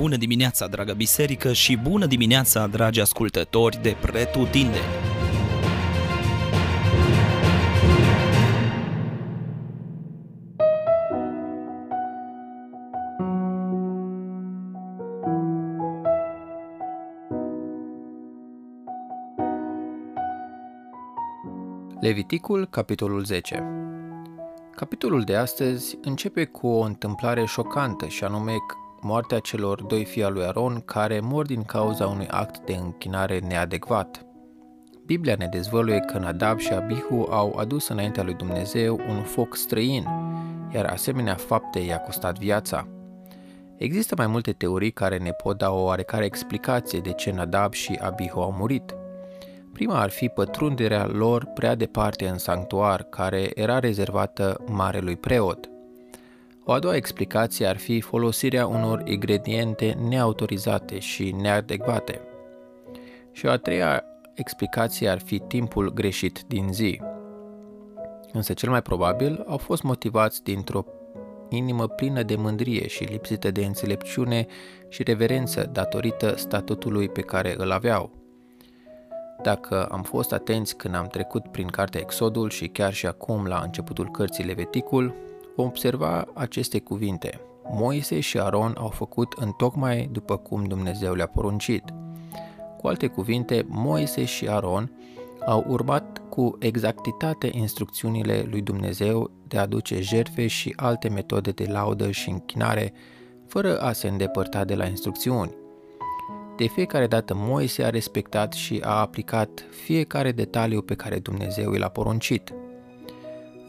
Bună dimineața, dragă biserică, și bună dimineața, dragi ascultători de Pretutindeni! Leviticul, capitolul 10 Capitolul de astăzi începe cu o întâmplare șocantă și anume moartea celor doi fii al lui Aron care mor din cauza unui act de închinare neadecvat. Biblia ne dezvăluie că Nadab și Abihu au adus înaintea lui Dumnezeu un foc străin, iar asemenea fapte i-a costat viața. Există mai multe teorii care ne pot da o oarecare explicație de ce Nadab și Abihu au murit. Prima ar fi pătrunderea lor prea departe în sanctuar, care era rezervată marelui preot. O a doua explicație ar fi folosirea unor ingrediente neautorizate și neadecvate. Și o a treia explicație ar fi timpul greșit din zi. Însă cel mai probabil au fost motivați dintr-o inimă plină de mândrie și lipsită de înțelepciune și reverență datorită statutului pe care îl aveau. Dacă am fost atenți când am trecut prin cartea Exodul și chiar și acum la începutul cărții Leviticul, vom observa aceste cuvinte. Moise și Aron au făcut în tocmai după cum Dumnezeu le-a poruncit. Cu alte cuvinte, Moise și Aron au urmat cu exactitate instrucțiunile lui Dumnezeu de a aduce jertfe și alte metode de laudă și închinare, fără a se îndepărta de la instrucțiuni. De fiecare dată Moise a respectat și a aplicat fiecare detaliu pe care Dumnezeu l-a poruncit.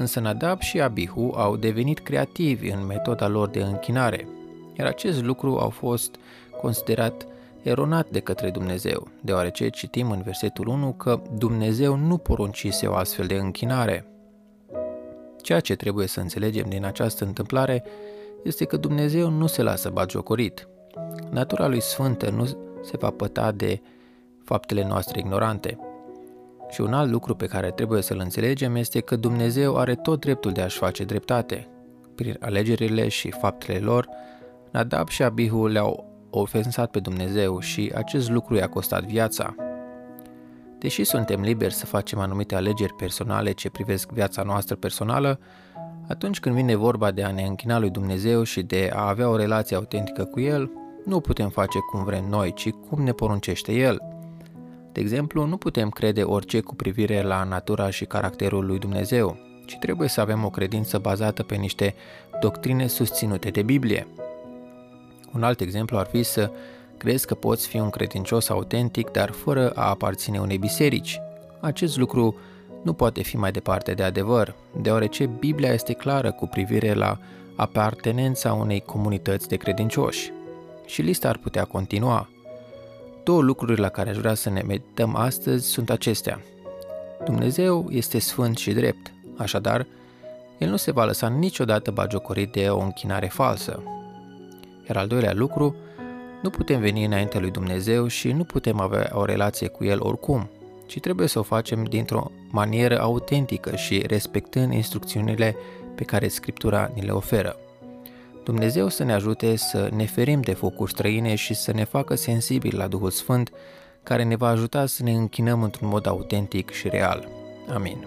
Însă Nadab și Abihu au devenit creativi în metoda lor de închinare, iar acest lucru a fost considerat eronat de către Dumnezeu, deoarece citim în versetul 1 că Dumnezeu nu poruncise o astfel de închinare. Ceea ce trebuie să înțelegem din această întâmplare este că Dumnezeu nu se lasă bagiocorit. Natura lui sfântă nu se va păta de faptele noastre ignorante. Și un alt lucru pe care trebuie să-l înțelegem este că Dumnezeu are tot dreptul de a-și face dreptate. Prin alegerile și faptele lor, Nadab și Abihu le-au ofensat pe Dumnezeu și acest lucru i-a costat viața. Deși suntem liberi să facem anumite alegeri personale ce privesc viața noastră personală, atunci când vine vorba de a ne închina lui Dumnezeu și de a avea o relație autentică cu El, nu putem face cum vrem noi, ci cum ne poruncește El. De exemplu, nu putem crede orice cu privire la natura și caracterul lui Dumnezeu, ci trebuie să avem o credință bazată pe niște doctrine susținute de Biblie. Un alt exemplu ar fi să crezi că poți fi un credincios autentic, dar fără a aparține unei biserici. Acest lucru nu poate fi mai departe de adevăr, deoarece Biblia este clară cu privire la apartenența unei comunități de credincioși și lista ar putea continua. Două lucruri la care aș vrea să ne medităm astăzi sunt acestea. Dumnezeu este sfânt și drept, așadar, El nu se va lăsa niciodată bagiocorit de o închinare falsă. Iar al doilea lucru, nu putem veni înainte lui Dumnezeu și nu putem avea o relație cu El oricum, ci trebuie să o facem dintr-o manieră autentică și respectând instrucțiunile pe care Scriptura ni le oferă. Dumnezeu să ne ajute să ne ferim de focuri străine și să ne facă sensibili la Duhul Sfânt, care ne va ajuta să ne închinăm într-un mod autentic și real. Amin.